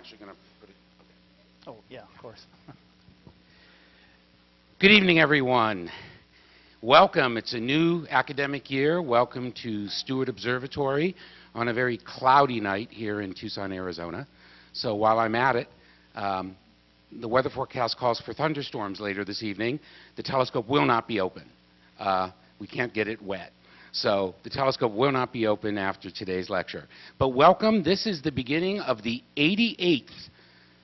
actually going to put it, Oh, yeah, of course. Good evening, everyone. Welcome. It's a new academic year. Welcome to Steward Observatory on a very cloudy night here in Tucson, Arizona. So while I'm at it, um, the weather forecast calls for thunderstorms later this evening. The telescope will not be open. Uh, we can't get it wet. So the telescope will not be open after today's lecture. But welcome. This is the beginning of the 88th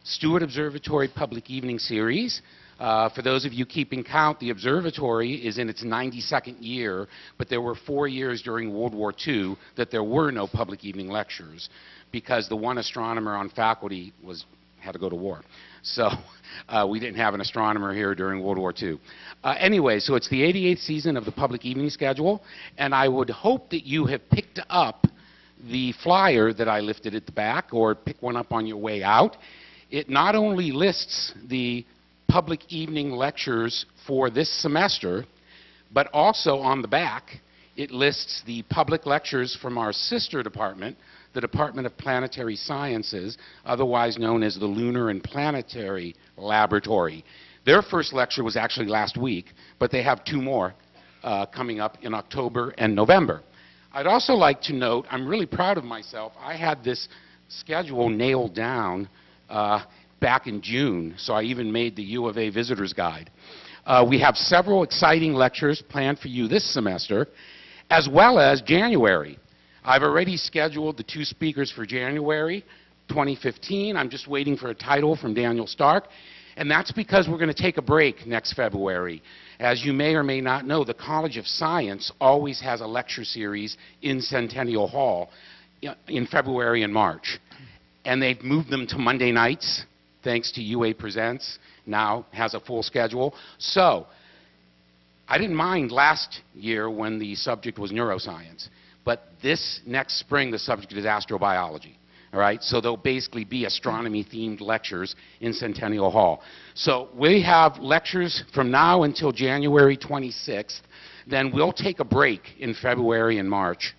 Steward Observatory Public Evening Series. Uh, for those of you keeping count, the observatory is in its 92nd year, but there were four years during World War II that there were no public evening lectures because the one astronomer on faculty was had to go to war. So uh, we didn't have an astronomer here during World War II. Uh, anyway, so it's the 88th season of the public evening schedule, and I would hope that you have picked up the flyer that I lifted at the back, or pick one up on your way out. It not only lists the public evening lectures for this semester, but also on the back, it lists the public lectures from our sister department, the Department of Planetary Sciences, otherwise known as the Lunar and Planetary Laboratory. Their first lecture was actually last week, but they have two more uh, coming up in October and November. I'd also like to note, I'm really proud of myself. I had this schedule nailed down uh, back in June, so I even made the U of A Visitor's Guide. Uh, we have several exciting lectures planned for you this semester, as well as January. I've already scheduled the two speakers for January 2015. I'm just waiting for a title from Daniel Stark. And that's because we're going to take a break next February. As you may or may not know, the College of Science always has a lecture series in Centennial Hall in February and March. And they've moved them to Monday nights, thanks to UA Presents, now has a full schedule. So, I didn't mind last year when the subject was neuroscience, but this next spring the subject is astrobiology. All right, so there'll basically be astronomy-themed lectures in Centennial Hall. So we have lectures from now until January 26th. Then we'll take a break in February and March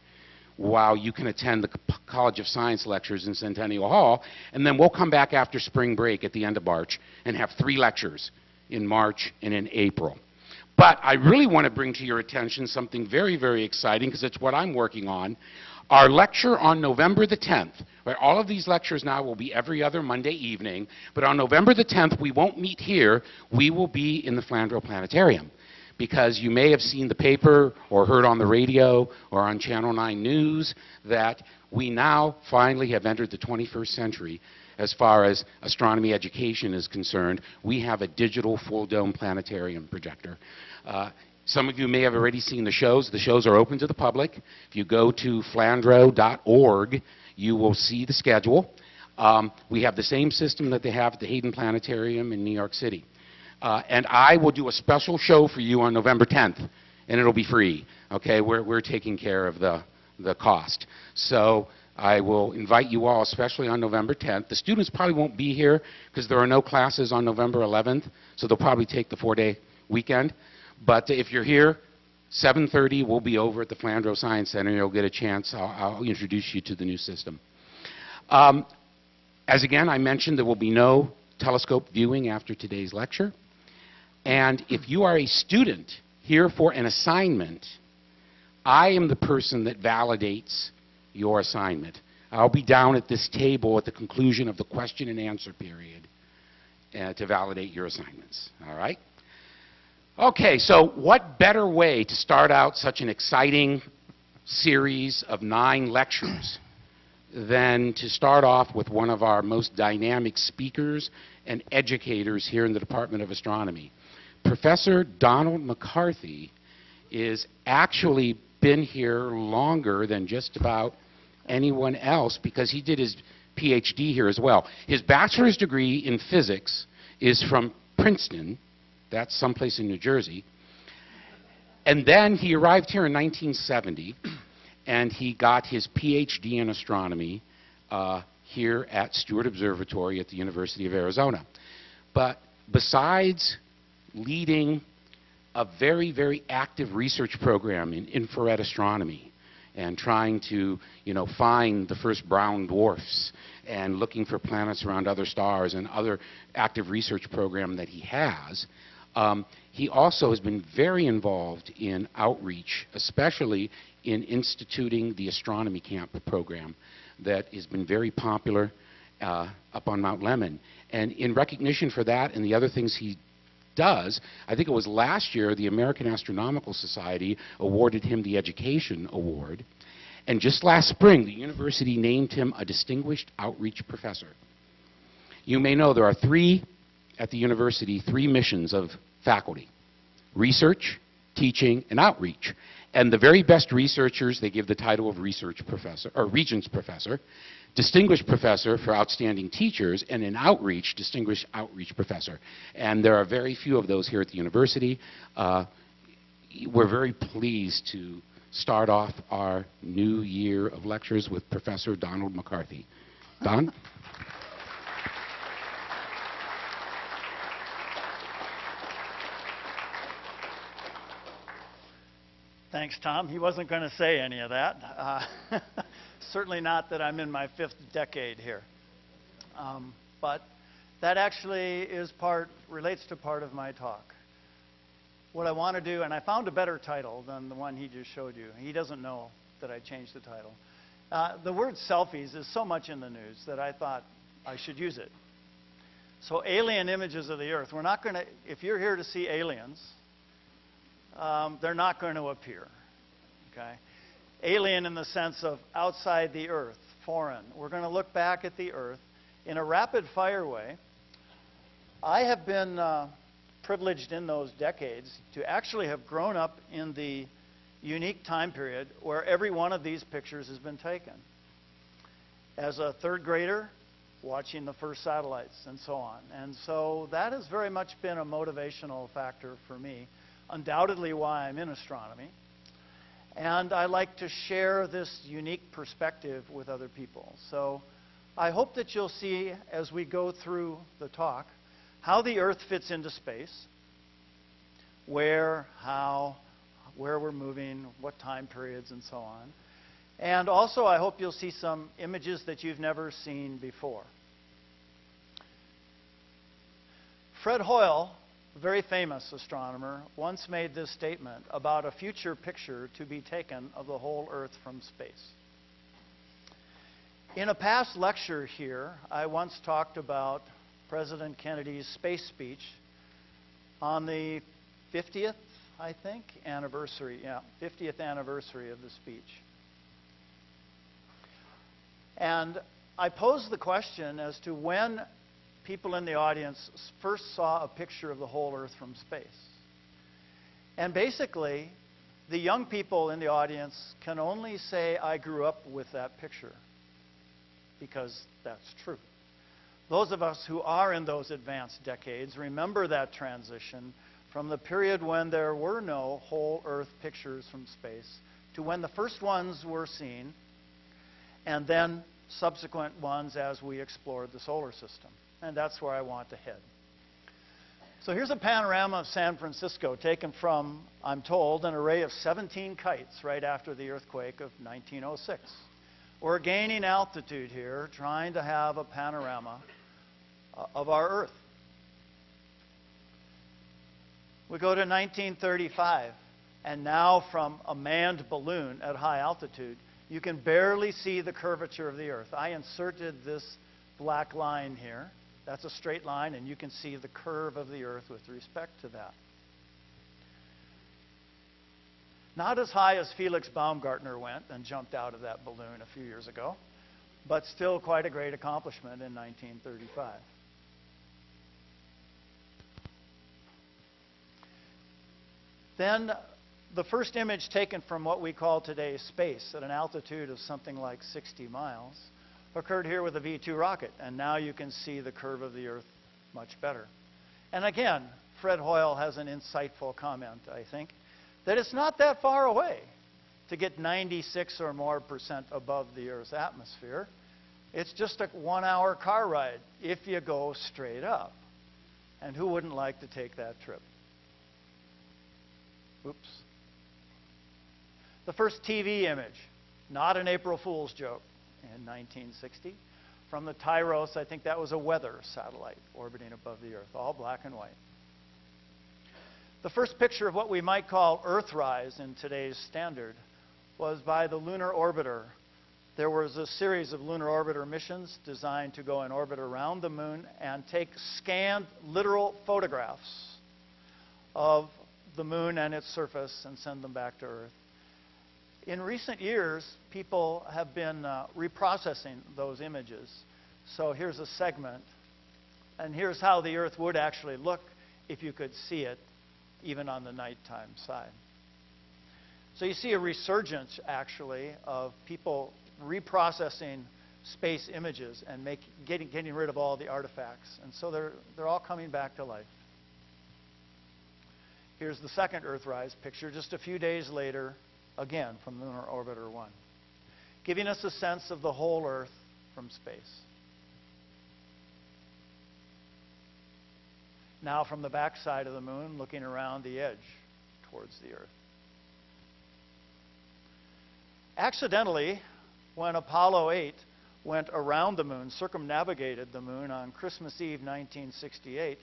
while you can attend the College of Science lectures in Centennial Hall. And then we'll come back after spring break at the end of March and have three lectures in March and in April. But I really want to bring to your attention something very, very exciting because it's what I'm working on. Our lecture on November the 10th, right, all of these lectures now will be every other Monday evening, but on November the 10th, we won't meet here. We will be in the Flandreau Planetarium because you may have seen the paper or heard on the radio or on Channel 9 News that we now finally have entered the 21st century as far as astronomy education is concerned. We have a digital full dome planetarium projector. Uh, some of you may have already seen the shows. The shows are open to the public. If you go to flandreau.org, you will see the schedule. Um, we have the same system that they have at the Hayden Planetarium in New York City. Uh, and I will do a special show for you on November 10th, and it'll be free. Okay, we're, we're taking care of the, the cost. So I will invite you all, especially on November 10th. The students probably won't be here because there are no classes on November 11th, so they'll probably take the four-day weekend. But if you're here, 7.30, we'll be over at the Flandreau Science Center. You'll get a chance. I'll, I'll introduce you to the new system. Um, as again, I mentioned, there will be no telescope viewing after today's lecture. And if you are a student here for an assignment, I am the person that validates your assignment. I'll be down at this table at the conclusion of the question and answer period uh, to validate your assignments. All right? Okay, so what better way to start out such an exciting series of nine lectures than to start off with one of our most dynamic speakers and educators here in the Department of Astronomy. Professor Donald McCarthy is actually been here longer than just about anyone else because he did his PhD here as well. His bachelor's degree in physics is from Princeton, that's someplace in New Jersey. And then he arrived here in 1970, and he got his PhD in astronomy uh, here at Steward Observatory at the University of Arizona. But besides leading a very, very active research program in infrared astronomy and trying to, you know, find the first brown dwarfs and looking for planets around other stars and other active research program that he has. Um, he also has been very involved in outreach, especially in instituting the astronomy camp program that has been very popular uh, up on Mount Lemmon. And in recognition for that and the other things he does, I think it was last year the American Astronomical Society awarded him the Education Award. And just last spring, the university named him a Distinguished Outreach Professor. You may know there are three at the university, three missions of faculty research, teaching, and outreach. And the very best researchers, they give the title of research professor, or regents professor, distinguished professor for outstanding teachers, and an outreach, distinguished outreach professor. And there are very few of those here at the university. Uh, we're very pleased to start off our new year of lectures with Professor Donald McCarthy. Don? Thanks, Tom. He wasn't going to say any of that. Uh, certainly not that I'm in my fifth decade here. Um, but that actually is part, relates to part of my talk. What I want to do, and I found a better title than the one he just showed you. He doesn't know that I changed the title. Uh, the word selfies is so much in the news that I thought I should use it. So, alien images of the Earth. We're not going to, if you're here to see aliens, um, they're not going to appear. Okay? Alien in the sense of outside the earth, foreign. We're going to look back at the earth in a rapid fire way. I have been uh, privileged in those decades to actually have grown up in the unique time period where every one of these pictures has been taken. As a third grader, watching the first satellites and so on. And so that has very much been a motivational factor for me undoubtedly why I'm in astronomy. And I like to share this unique perspective with other people. So I hope that you'll see as we go through the talk how the Earth fits into space, where, how, where we're moving, what time periods, and so on. And also, I hope you'll see some images that you've never seen before. Fred Hoyle very famous astronomer, once made this statement about a future picture to be taken of the whole Earth from space. In a past lecture here, I once talked about President Kennedy's space speech on the 50th, I think, anniversary, yeah, 50th anniversary of the speech. And I posed the question as to when people in the audience first saw a picture of the whole Earth from space. And basically, the young people in the audience can only say, I grew up with that picture, because that's true. Those of us who are in those advanced decades remember that transition from the period when there were no whole Earth pictures from space to when the first ones were seen, and then subsequent ones as we explored the solar system and that's where I want to head. So here's a panorama of San Francisco taken from, I'm told, an array of 17 kites right after the earthquake of 1906. We're gaining altitude here, trying to have a panorama uh, of our Earth. We go to 1935, and now from a manned balloon at high altitude, you can barely see the curvature of the Earth. I inserted this black line here. That's a straight line, and you can see the curve of the Earth with respect to that. Not as high as Felix Baumgartner went and jumped out of that balloon a few years ago, but still quite a great accomplishment in 1935. Then the first image taken from what we call today space at an altitude of something like 60 miles occurred here with a V2 rocket, and now you can see the curve of the Earth much better. And again, Fred Hoyle has an insightful comment, I think, that it's not that far away to get 96 or more percent above the Earth's atmosphere. It's just a one hour car ride if you go straight up. And who wouldn't like to take that trip? Oops. The first TV image, not an April Fool's joke in 1960. from the TIROS, I think that was a weather satellite orbiting above the Earth, all black and white. The first picture of what we might call Earthrise in today's standard was by the Lunar Orbiter. There was a series of Lunar Orbiter missions designed to go in orbit around the moon and take scanned, literal photographs of the moon and its surface and send them back to Earth. In recent years, people have been uh, reprocessing those images. So here's a segment, and here's how the Earth would actually look if you could see it, even on the nighttime side. So you see a resurgence, actually, of people reprocessing space images and make, getting, getting rid of all the artifacts. And so they're, they're all coming back to life. Here's the second Earthrise picture, just a few days later, again from Lunar Orbiter 1, giving us a sense of the whole Earth from space. Now from the backside of the moon, looking around the edge towards the Earth. Accidentally, when Apollo 8 went around the moon, circumnavigated the moon on Christmas Eve 1968,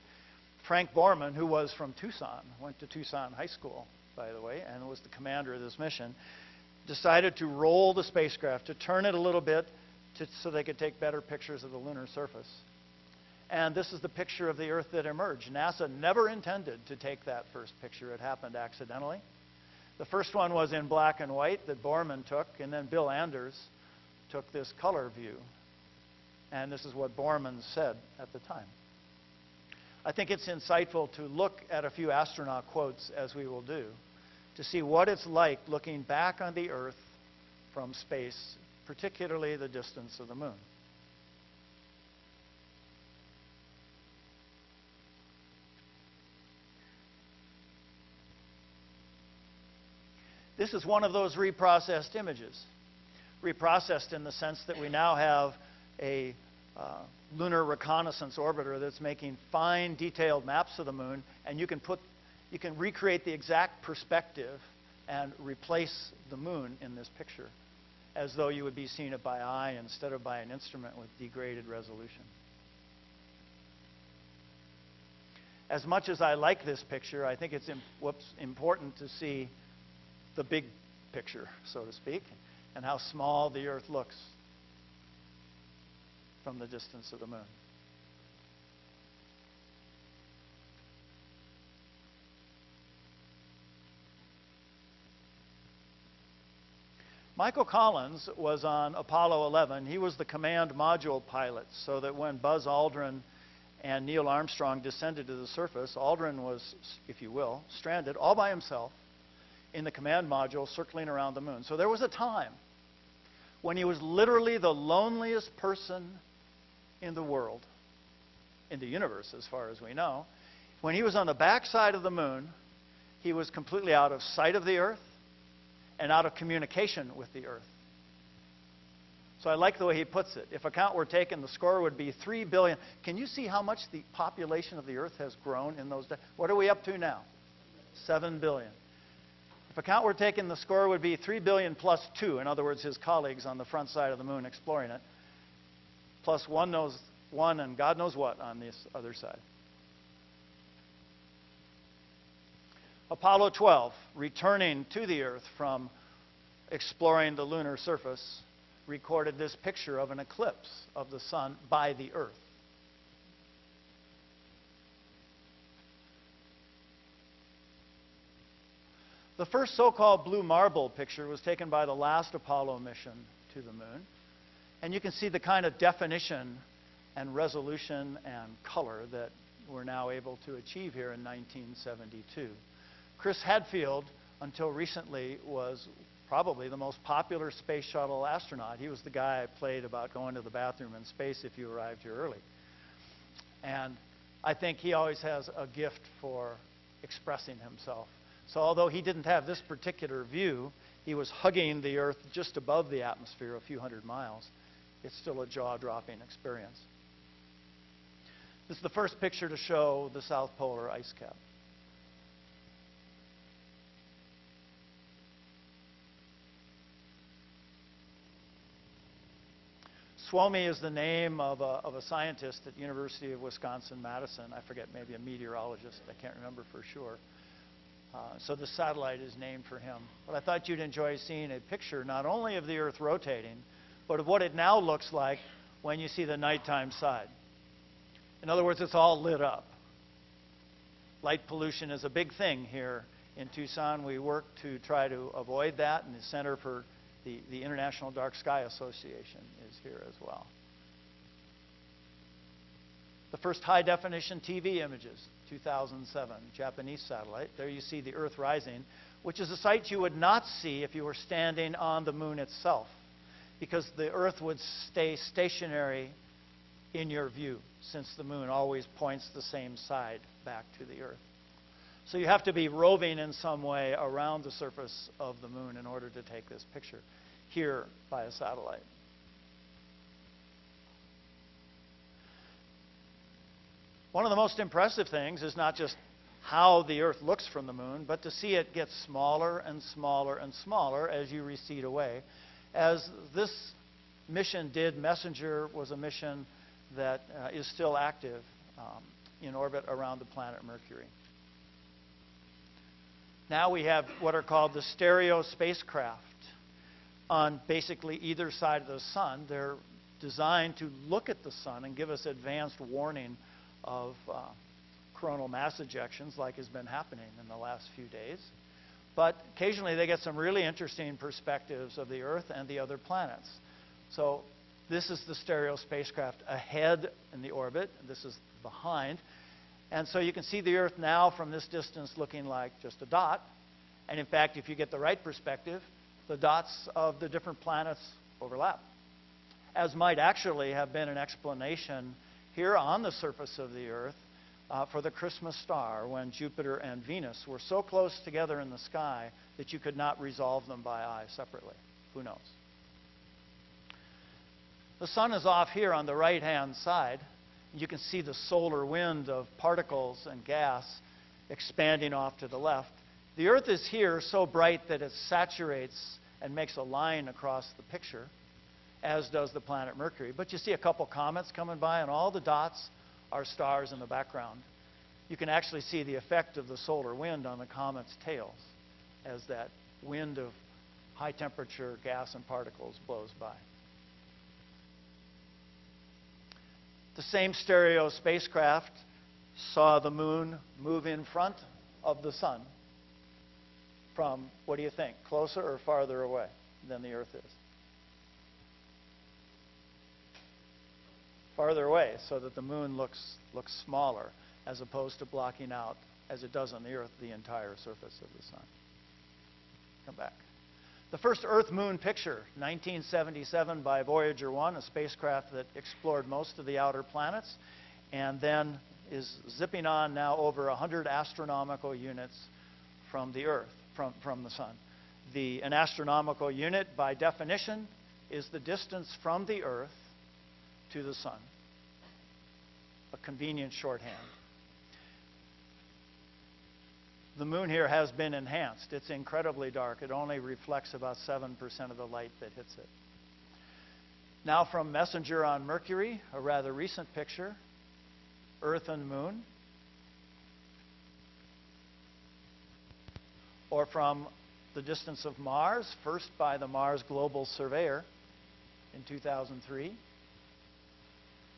Frank Borman, who was from Tucson, went to Tucson High School, by the way, and was the commander of this mission, decided to roll the spacecraft, to turn it a little bit to, so they could take better pictures of the lunar surface. And this is the picture of the Earth that emerged. NASA never intended to take that first picture. It happened accidentally. The first one was in black and white that Borman took, and then Bill Anders took this color view. And this is what Borman said at the time. I think it's insightful to look at a few astronaut quotes, as we will do, to see what it's like looking back on the Earth from space, particularly the distance of the moon. This is one of those reprocessed images. Reprocessed in the sense that we now have a uh, lunar reconnaissance orbiter that's making fine, detailed maps of the moon, and you can put, you can recreate the exact perspective and replace the moon in this picture, as though you would be seeing it by eye instead of by an instrument with degraded resolution. As much as I like this picture, I think it's whoops, important to see the big picture, so to speak, and how small the Earth looks from the distance of the moon. Michael Collins was on Apollo 11. He was the command module pilot, so that when Buzz Aldrin and Neil Armstrong descended to the surface, Aldrin was, if you will, stranded all by himself in the command module circling around the moon. So there was a time when he was literally the loneliest person in the world, in the universe as far as we know. When he was on the backside of the moon, he was completely out of sight of the earth and out of communication with the earth. So I like the way he puts it. If account were taken, the score would be 3 billion. Can you see how much the population of the earth has grown in those days? What are we up to now? 7 billion. If account were taken, the score would be 3 billion plus 2, in other words, his colleagues on the front side of the moon exploring it, plus one knows one and God knows what on this other side. Apollo 12, returning to the Earth from exploring the lunar surface, recorded this picture of an eclipse of the sun by the Earth. The first so called blue marble picture was taken by the last Apollo mission to the moon. And you can see the kind of definition and resolution and color that we're now able to achieve here in 1972. Chris Hadfield, until recently, was probably the most popular space shuttle astronaut. He was the guy I played about going to the bathroom in space if you arrived here early. And I think he always has a gift for expressing himself. So although he didn't have this particular view, he was hugging the Earth just above the atmosphere a few hundred miles. It's still a jaw-dropping experience. This is the first picture to show the South Polar ice cap. Suomi is the name of a, of a scientist at University of Wisconsin-Madison. I forget, maybe a meteorologist. I can't remember for sure. Uh, so the satellite is named for him. But I thought you'd enjoy seeing a picture not only of the Earth rotating, but of what it now looks like when you see the nighttime side. In other words, it's all lit up. Light pollution is a big thing here in Tucson. We work to try to avoid that, and the Center for the, the International Dark Sky Association is here as well. The first high definition TV images, 2007, Japanese satellite. There you see the Earth rising, which is a sight you would not see if you were standing on the moon itself, because the Earth would stay stationary in your view, since the moon always points the same side back to the Earth. So you have to be roving in some way around the surface of the moon in order to take this picture here by a satellite. One of the most impressive things is not just how the Earth looks from the moon, but to see it get smaller and smaller and smaller as you recede away. As this mission did, Messenger was a mission that uh, is still active um, in orbit around the planet Mercury. Now we have what are called the stereo spacecraft on basically either side of the sun. They're designed to look at the sun and give us advanced warning of uh, coronal mass ejections, like has been happening in the last few days. But occasionally they get some really interesting perspectives of the Earth and the other planets. So this is the stereo spacecraft ahead in the orbit, this is behind. And so you can see the Earth now from this distance looking like just a dot. And in fact, if you get the right perspective, the dots of the different planets overlap. As might actually have been an explanation here on the surface of the Earth uh, for the Christmas star when Jupiter and Venus were so close together in the sky that you could not resolve them by eye separately. Who knows? The sun is off here on the right hand side. You can see the solar wind of particles and gas expanding off to the left. The Earth is here so bright that it saturates and makes a line across the picture, as does the planet Mercury. But you see a couple comets coming by, and all the dots are stars in the background. You can actually see the effect of the solar wind on the comet's tails as that wind of high temperature gas and particles blows by. The same stereo spacecraft saw the moon move in front of the sun from, what do you think, closer or farther away than the Earth is? Farther away, so that the moon looks, looks smaller as opposed to blocking out, as it does on the Earth, the entire surface of the sun. Come back. The first Earth Moon picture, 1977, by Voyager 1, a spacecraft that explored most of the outer planets, and then is zipping on now over 100 astronomical units from the Earth, from, from the Sun. The, an astronomical unit, by definition, is the distance from the Earth to the Sun, a convenient shorthand the moon here has been enhanced. It's incredibly dark. It only reflects about 7% of the light that hits it. Now from Messenger on Mercury, a rather recent picture, Earth and Moon. Or from the distance of Mars, first by the Mars Global Surveyor in 2003.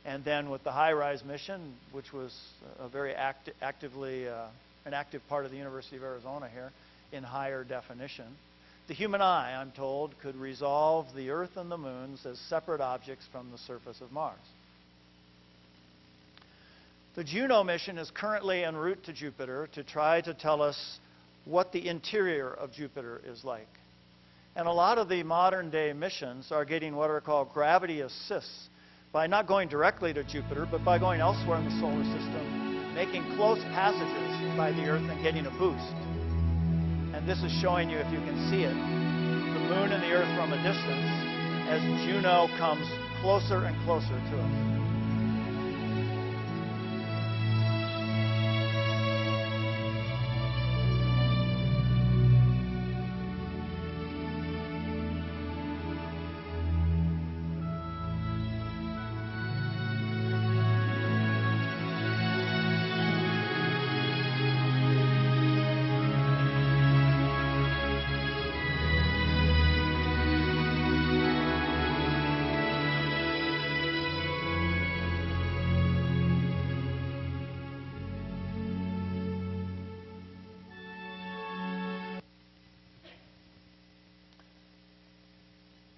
And then with the HiRISE mission, which was a very acti actively uh, an active part of the University of Arizona here, in higher definition. The human eye, I'm told, could resolve the Earth and the moons as separate objects from the surface of Mars. The Juno mission is currently en route to Jupiter to try to tell us what the interior of Jupiter is like. And a lot of the modern day missions are getting what are called gravity assists by not going directly to Jupiter, but by going elsewhere in the solar system, making close passages by the Earth and getting a boost. And this is showing you, if you can see it, the moon and the Earth from a distance as Juno comes closer and closer to us.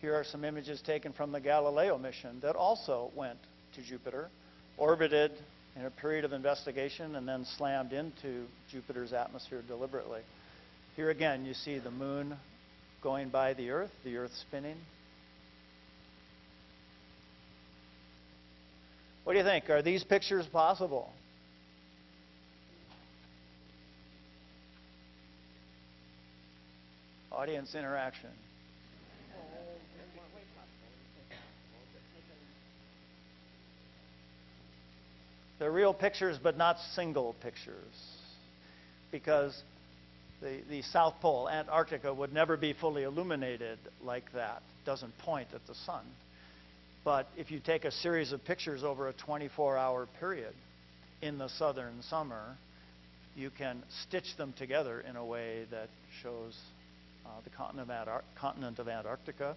Here are some images taken from the Galileo mission that also went to Jupiter, orbited in a period of investigation, and then slammed into Jupiter's atmosphere deliberately. Here again, you see the moon going by the Earth, the Earth spinning. What do you think? Are these pictures possible? Audience interaction. They're real pictures, but not single pictures. Because the, the South Pole, Antarctica, would never be fully illuminated like that. It doesn't point at the sun. But if you take a series of pictures over a 24 hour period in the southern summer, you can stitch them together in a way that shows uh, the continent of, Antar- continent of Antarctica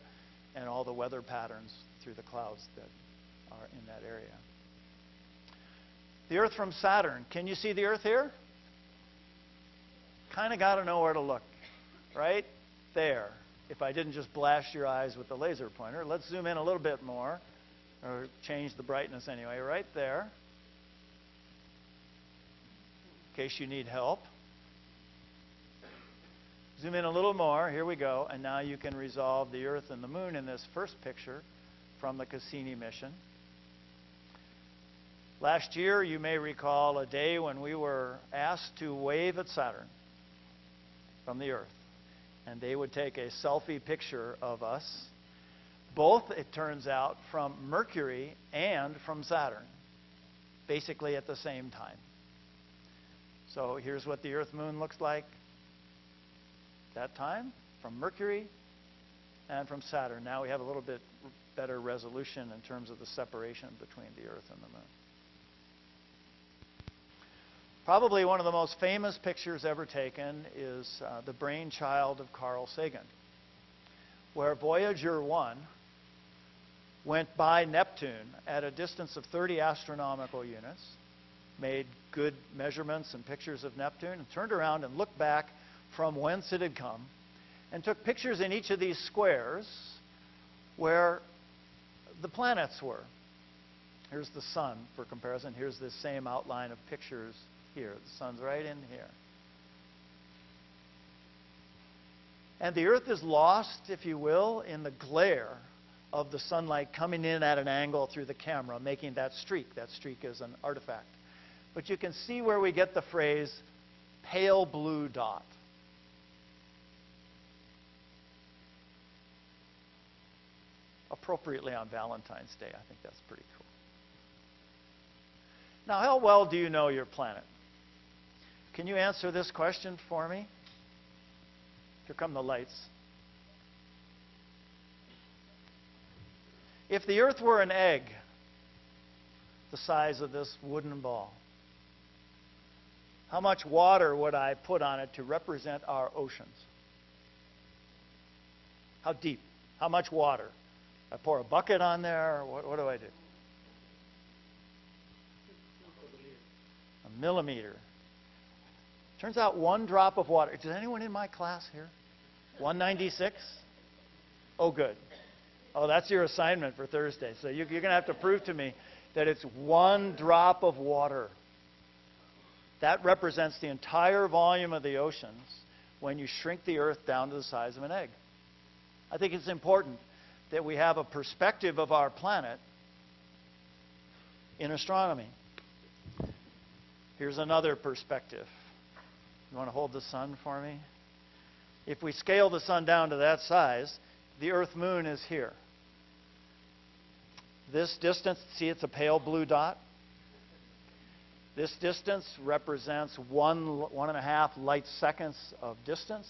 and all the weather patterns through the clouds that are in that area. The Earth from Saturn. Can you see the Earth here? Kind of got to know where to look, right? There. If I didn't just blast your eyes with the laser pointer, let's zoom in a little bit more, or change the brightness anyway, right there. In case you need help. Zoom in a little more. Here we go. And now you can resolve the Earth and the Moon in this first picture from the Cassini mission. Last year, you may recall a day when we were asked to wave at Saturn from the Earth. And they would take a selfie picture of us, both, it turns out, from Mercury and from Saturn, basically at the same time. So here's what the Earth moon looks like that time from Mercury and from Saturn. Now we have a little bit better resolution in terms of the separation between the Earth and the Moon. Probably one of the most famous pictures ever taken is uh, the brainchild of Carl Sagan, where Voyager 1 went by Neptune at a distance of 30 astronomical units, made good measurements and pictures of Neptune, and turned around and looked back from whence it had come, and took pictures in each of these squares where the planets were. Here's the sun for comparison. Here's the same outline of pictures here. The sun's right in here. And the earth is lost, if you will, in the glare of the sunlight coming in at an angle through the camera, making that streak. That streak is an artifact. But you can see where we get the phrase pale blue dot. Appropriately on Valentine's Day, I think that's pretty cool. Now, how well do you know your planet? Can you answer this question for me? Here come the lights. If the Earth were an egg, the size of this wooden ball, how much water would I put on it to represent our oceans? How deep? How much water? I pour a bucket on there? What, what do I do? A millimeter. Turns out one drop of water. Is anyone in my class here? 196? Oh, good. Oh, that's your assignment for Thursday. So you, are going to have to prove to me that it's one drop of water. That represents the entire volume of the oceans when you shrink the Earth down to the size of an egg. I think it's important that we have a perspective of our planet in astronomy. Here's another perspective. You want to hold the sun for me? If we scale the sun down to that size, the Earth moon is here. This distance, see it's a pale blue dot? This distance represents one, one and a half light seconds of distance.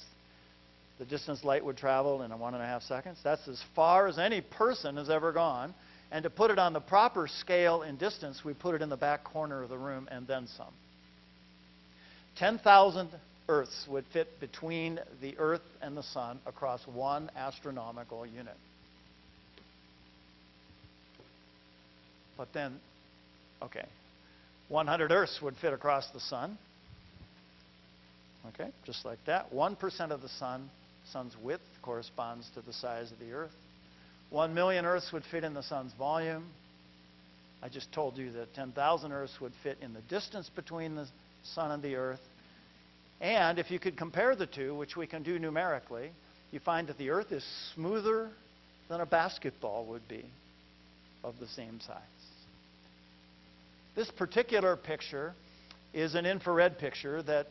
The distance light would travel in one and a half seconds. That's as far as any person has ever gone. And to put it on the proper scale in distance, we put it in the back corner of the room and then some. 10,000 Earths would fit between the Earth and the Sun across one astronomical unit. But then, okay, 100 Earths would fit across the Sun. Okay, just like that. 1% of the Sun, Sun's width corresponds to the size of the Earth. 1 million Earths would fit in the sun's volume. I just told you that 10,000 Earths would fit in the distance between the sun and the Earth. And if you could compare the two, which we can do numerically, you find that the Earth is smoother than a basketball would be of the same size. This particular picture is an infrared picture that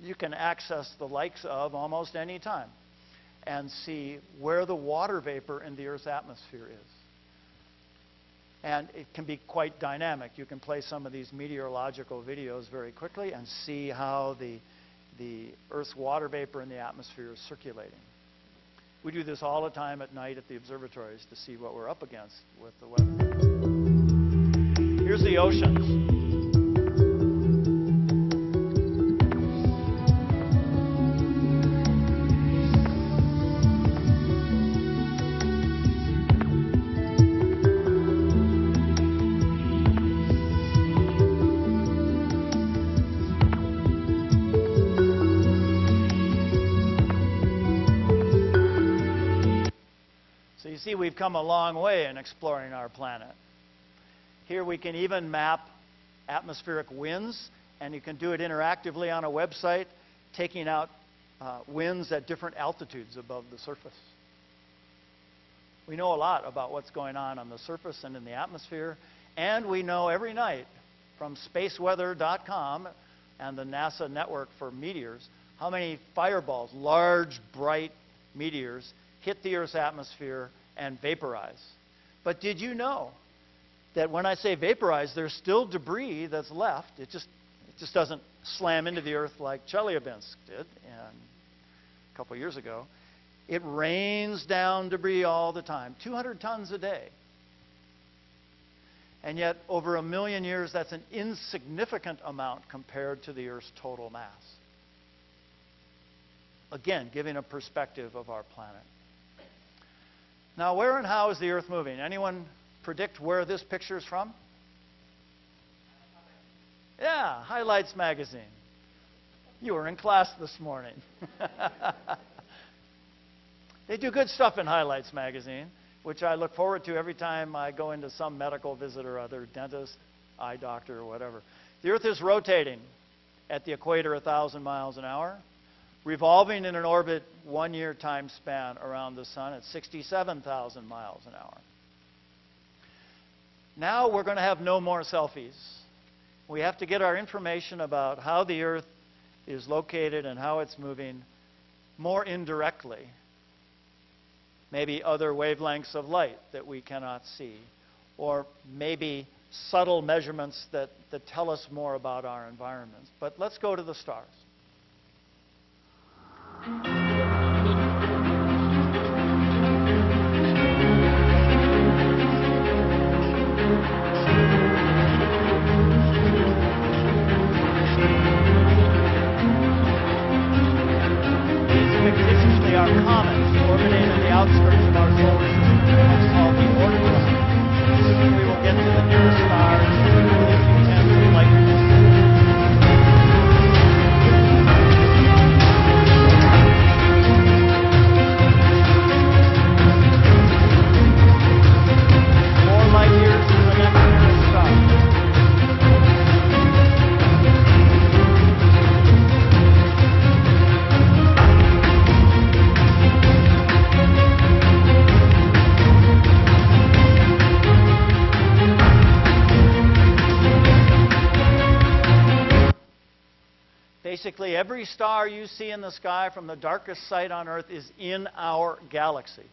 you can access the likes of almost any time and see where the water vapor in the Earth's atmosphere is. And it can be quite dynamic. You can play some of these meteorological videos very quickly and see how the, the Earth's water vapor in the atmosphere is circulating. We do this all the time at night at the observatories to see what we're up against with the weather. Here's the oceans. See, we've come a long way in exploring our planet. Here we can even map atmospheric winds, and you can do it interactively on a website, taking out uh, winds at different altitudes above the surface. We know a lot about what's going on on the surface and in the atmosphere, and we know every night from spaceweather.com and the NASA network for meteors how many fireballs, large, bright meteors, hit the Earth's atmosphere and vaporize. But did you know that when I say vaporize, there's still debris that's left? It just, it just doesn't slam into the Earth like Chelyabinsk did a couple years ago. It rains down debris all the time, 200 tons a day. And yet, over a million years, that's an insignificant amount compared to the Earth's total mass. Again, giving a perspective of our planet. Now, where and how is the Earth moving? Anyone predict where this picture is from? Yeah, Highlights Magazine. You were in class this morning. they do good stuff in Highlights Magazine, which I look forward to every time I go into some medical visit or other, dentist, eye doctor, or whatever. The Earth is rotating at the equator 1,000 miles an hour revolving in an orbit one year time span around the sun at 67,000 miles an hour. Now we're going to have no more selfies. We have to get our information about how the Earth is located and how it's moving more indirectly. Maybe other wavelengths of light that we cannot see, or maybe subtle measurements that, that tell us more about our environments. But let's go to the stars. In the outskirts of our solar system. Called the. Soon we will get to the nearest stars Every star you see in the sky from the darkest site on Earth is in our galaxy.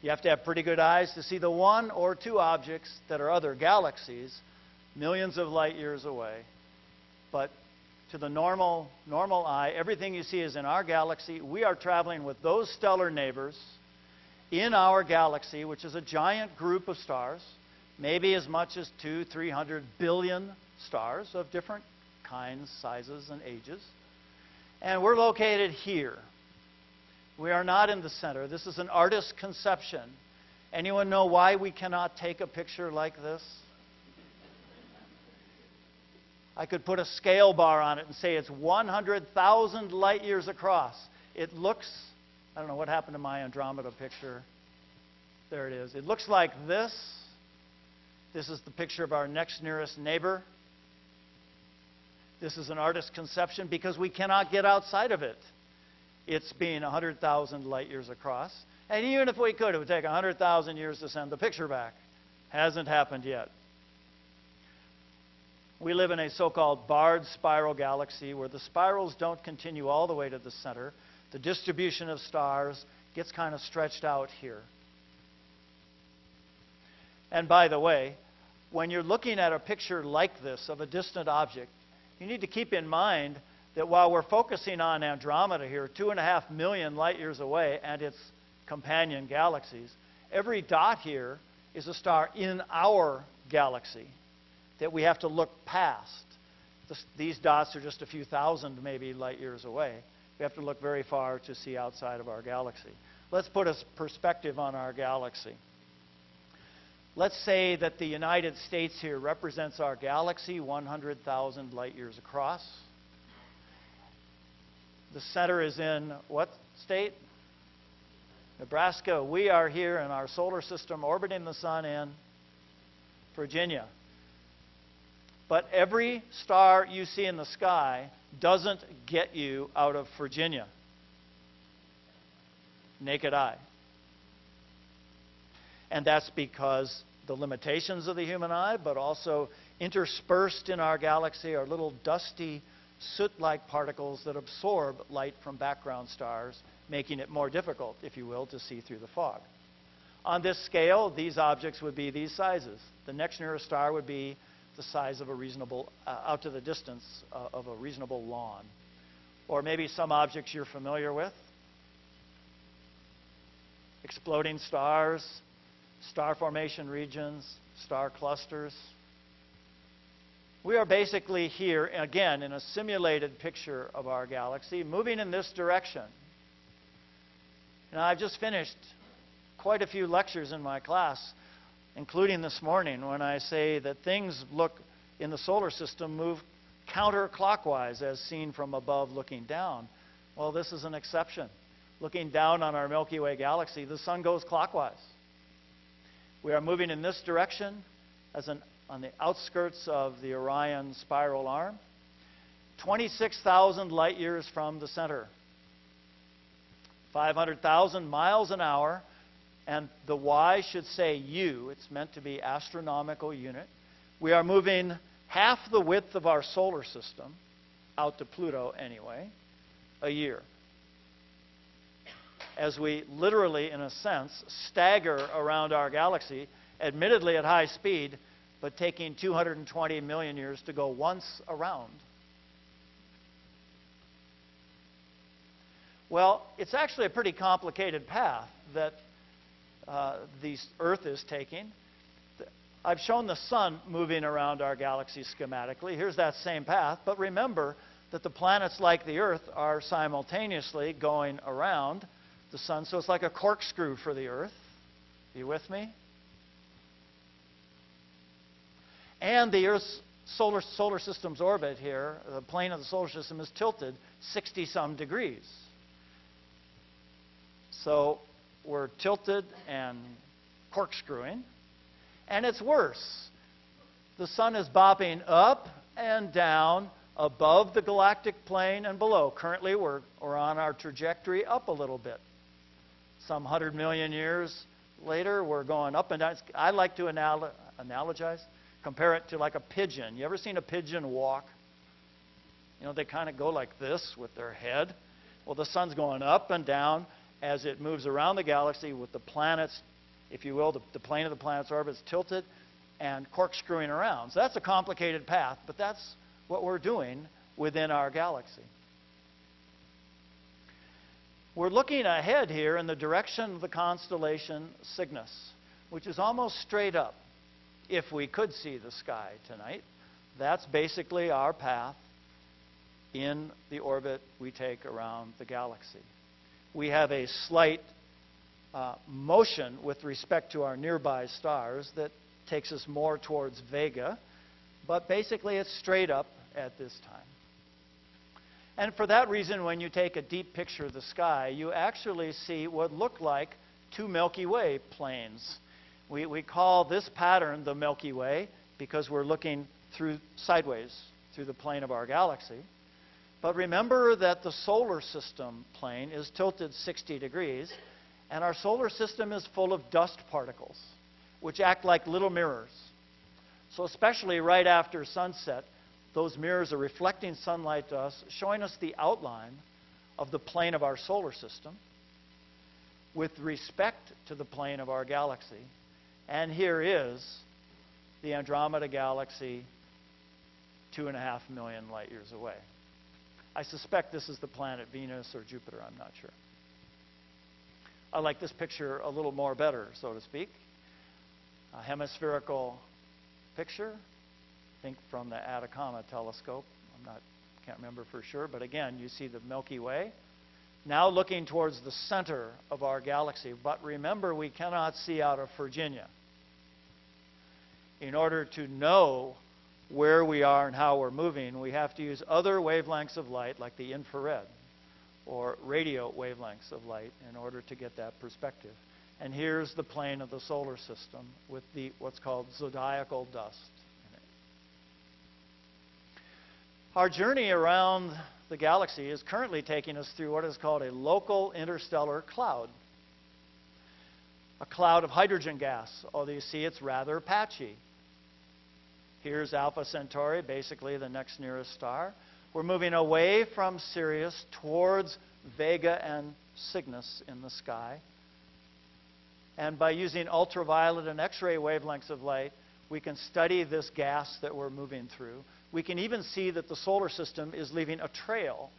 You have to have pretty good eyes to see the one or two objects that are other galaxies, millions of light years away. But to the normal, normal eye, everything you see is in our galaxy. We are traveling with those stellar neighbors in our galaxy, which is a giant group of stars, maybe as much as two, three hundred billion stars of different kinds, sizes, and ages. And we're located here. We are not in the center. This is an artist's conception. Anyone know why we cannot take a picture like this? I could put a scale bar on it and say it's 100,000 light years across. It looks, I don't know what happened to my Andromeda picture. There it is. It looks like this. This is the picture of our next nearest neighbor. This is an artist's conception because we cannot get outside of it. It's being 100,000 light years across. And even if we could, it would take 100,000 years to send the picture back. Hasn't happened yet. We live in a so called barred spiral galaxy where the spirals don't continue all the way to the center. The distribution of stars gets kind of stretched out here. And by the way, when you're looking at a picture like this of a distant object, you need to keep in mind that while we're focusing on Andromeda here, two and a half million light years away, and its companion galaxies, every dot here is a star in our galaxy that we have to look past. This, these dots are just a few thousand, maybe, light years away. We have to look very far to see outside of our galaxy. Let's put a perspective on our galaxy. Let's say that the United States here represents our galaxy 100,000 light years across. The center is in what state? Nebraska. We are here in our solar system orbiting the sun in Virginia. But every star you see in the sky doesn't get you out of Virginia. Naked eye. And that's because the limitations of the human eye, but also interspersed in our galaxy are little dusty, soot like particles that absorb light from background stars, making it more difficult, if you will, to see through the fog. On this scale, these objects would be these sizes. The next nearest star would be the size of a reasonable, uh, out to the distance uh, of a reasonable lawn. Or maybe some objects you're familiar with exploding stars, star formation regions, star clusters. We are basically here, again, in a simulated picture of our galaxy, moving in this direction. Now, I've just finished quite a few lectures in my class, including this morning, when I say that things look in the solar system move counterclockwise as seen from above looking down. Well, this is an exception. Looking down on our Milky Way galaxy, the sun goes clockwise. We are moving in this direction as an, on the outskirts of the Orion spiral arm, 26,000 light years from the center, 500,000 miles an hour, and the Y should say U. It's meant to be astronomical unit. We are moving half the width of our solar system, out to Pluto anyway, a year as we literally, in a sense, stagger around our galaxy, admittedly at high speed, but taking 220 million years to go once around. Well, it's actually a pretty complicated path that uh, the Earth is taking. I've shown the sun moving around our galaxy schematically. Here's that same path, but remember that the planets like the Earth are simultaneously going around the sun. So it's like a corkscrew for the Earth. Are you with me? And the Earth's solar, solar system's orbit here, the plane of the solar system, is tilted 60 some degrees. So we're tilted and corkscrewing. And it's worse. The sun is bobbing up and down above the galactic plane and below. Currently, we're, we're on our trajectory up a little bit some 100 million years later, we're going up and down. I like to anal- analogize, compare it to like a pigeon. You ever seen a pigeon walk? You know, they kind of go like this with their head. Well, the sun's going up and down as it moves around the galaxy with the planets, if you will, the, the plane of the planet's orbit is tilted and corkscrewing around. So that's a complicated path, but that's what we're doing within our galaxy. We're looking ahead here in the direction of the constellation Cygnus, which is almost straight up. If we could see the sky tonight, that's basically our path in the orbit we take around the galaxy. We have a slight uh, motion with respect to our nearby stars that takes us more towards Vega, but basically it's straight up at this time. And for that reason, when you take a deep picture of the sky, you actually see what look like two Milky Way planes. We, we call this pattern the Milky Way because we're looking through sideways through the plane of our galaxy. But remember that the solar system plane is tilted 60 degrees, and our solar system is full of dust particles, which act like little mirrors. So, especially right after sunset, those mirrors are reflecting sunlight to us, showing us the outline of the plane of our solar system with respect to the plane of our galaxy. And here is the Andromeda Galaxy, two and a half million light years away. I suspect this is the planet Venus or Jupiter, I'm not sure. I like this picture a little more better, so to speak. A hemispherical picture, think from the Atacama telescope. I'm not, can't remember for sure, but again, you see the Milky Way. Now looking towards the center of our galaxy, but remember, we cannot see out of Virginia. In order to know where we are and how we're moving, we have to use other wavelengths of light, like the infrared or radio wavelengths of light, in order to get that perspective. And here's the plane of the solar system with the what's called zodiacal dust. Our journey around the galaxy is currently taking us through what is called a local interstellar cloud. A cloud of hydrogen gas, although you see it's rather patchy. Here's Alpha Centauri, basically the next nearest star. We're moving away from Sirius towards Vega and Cygnus in the sky. And by using ultraviolet and X ray wavelengths of light, we can study this gas that we're moving through. We can even see that the solar system is leaving a trail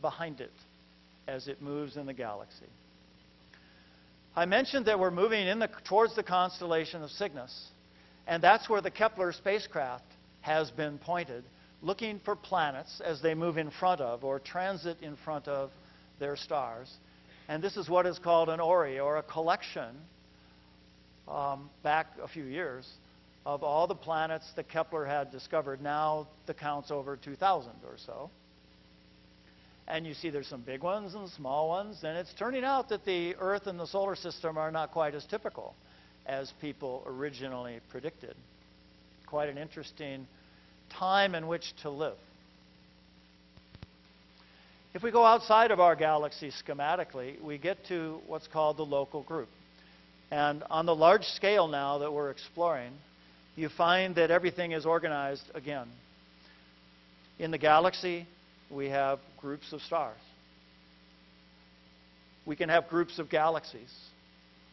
behind it as it moves in the galaxy. I mentioned that we're moving the, towards the constellation of Cygnus, and that's where the Kepler spacecraft has been pointed, looking for planets as they move in front of or transit in front of their stars. And this is what is called an orrery, or a collection, um, back a few years, of all the planets that Kepler had discovered. Now the count's over 2,000 or so. And you see there's some big ones and small ones, and it's turning out that the Earth and the solar system are not quite as typical as people originally predicted. Quite an interesting time in which to live. If we go outside of our galaxy schematically, we get to what's called the local group. And on the large scale now that we're exploring, you find that everything is organized again. In the galaxy, we have groups of stars. We can have groups of galaxies.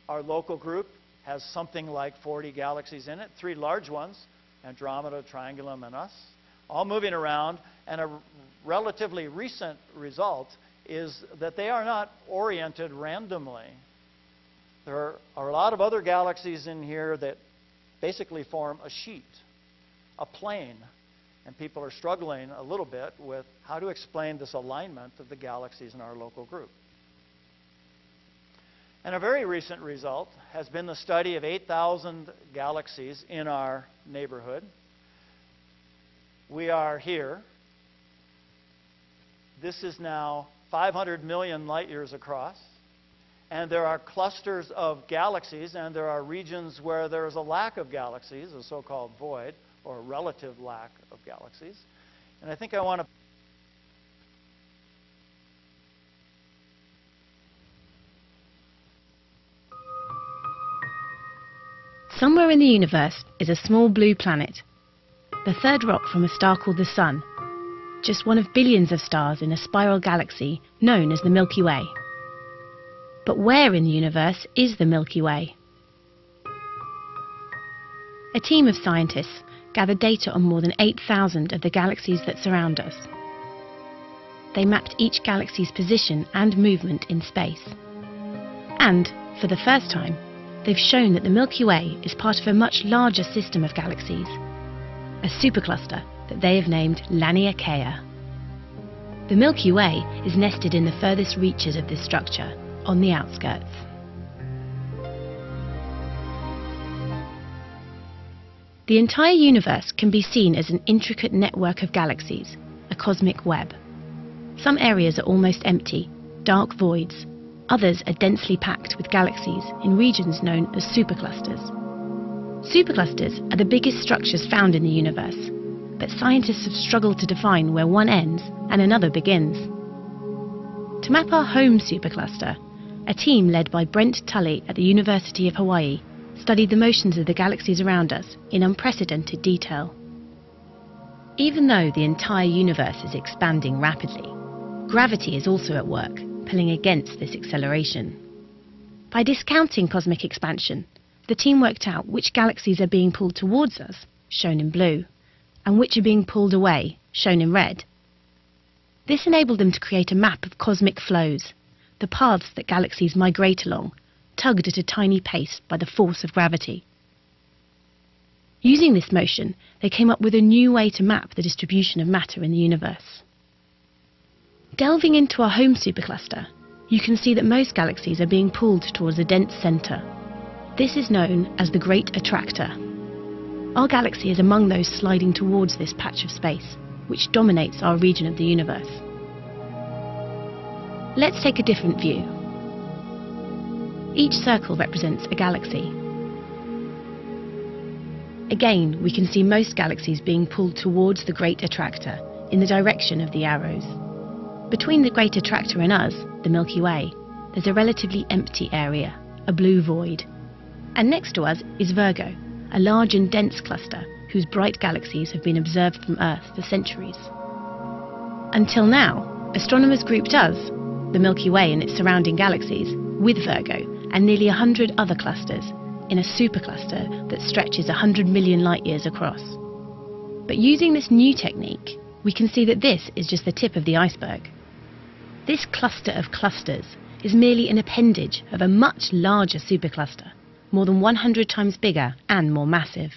Our local group has something like 40 galaxies in it, three large ones, Andromeda, Triangulum, and us, all moving around. And a relatively recent result is that they are not oriented randomly. There are a lot of other galaxies in here that basically form a sheet, a plane. And people are struggling a little bit with how to explain this alignment of the galaxies in our local group. And a very recent result has been the study of 8,000 galaxies in our neighborhood. We are here. This is now 500 million light years across. And there are clusters of galaxies, and there are regions where there is a lack of galaxies, a so called void, or relative lack of galaxies. And I think I want to. Somewhere in the universe is a small blue planet, the third rock from a star called the Sun, just one of billions of stars in a spiral galaxy known as the Milky Way. But where in the universe is the Milky Way? A team of scientists gathered data on more than 8,000 of the galaxies that surround us. They mapped each galaxy's position and movement in space. And, for the first time, they've shown that the Milky Way is part of a much larger system of galaxies, a supercluster that they have named Laniakea. The Milky Way is nested in the furthest reaches of this structure, on the outskirts. The entire universe can be seen as an intricate network of galaxies, a cosmic web. Some areas are almost empty, dark voids, Others are densely packed with galaxies in regions known as superclusters. Superclusters are the biggest structures found in the universe, but scientists have struggled to define where one ends and another begins. To map our home supercluster, a team led by Brent Tully at the University of Hawaii studied the motions of the galaxies around us in unprecedented detail. Even though the entire universe is expanding rapidly, gravity is also at work, pulling against this acceleration. By discounting cosmic expansion, the team worked out which galaxies are being pulled towards us, shown in blue, and which are being pulled away, shown in red. This enabled them to create a map of cosmic flows, the paths that galaxies migrate along, tugged at a tiny pace by the force of gravity. Using this motion, they came up with a new way to map the distribution of matter in the universe. Delving into our home supercluster, you can see that most galaxies are being pulled towards a dense centre. This is known as the Great Attractor. Our galaxy is among those sliding towards this patch of space, which dominates our region of the universe. Let's take a different view. Each circle represents a galaxy. Again, we can see most galaxies being pulled towards the Great Attractor in the direction of the arrows. Between the Great Attractor and us, the Milky Way, there's a relatively empty area, a blue void. And next to us is Virgo, a large and dense cluster whose bright galaxies have been observed from Earth for centuries. Until now, astronomers grouped us, the Milky Way and its surrounding galaxies, with Virgo and nearly 100 other clusters in a supercluster that stretches 100 million light years across. But using this new technique, we can see that this is just the tip of the iceberg. This cluster of clusters is merely an appendage of a much larger supercluster, more than 100 times bigger and more massive.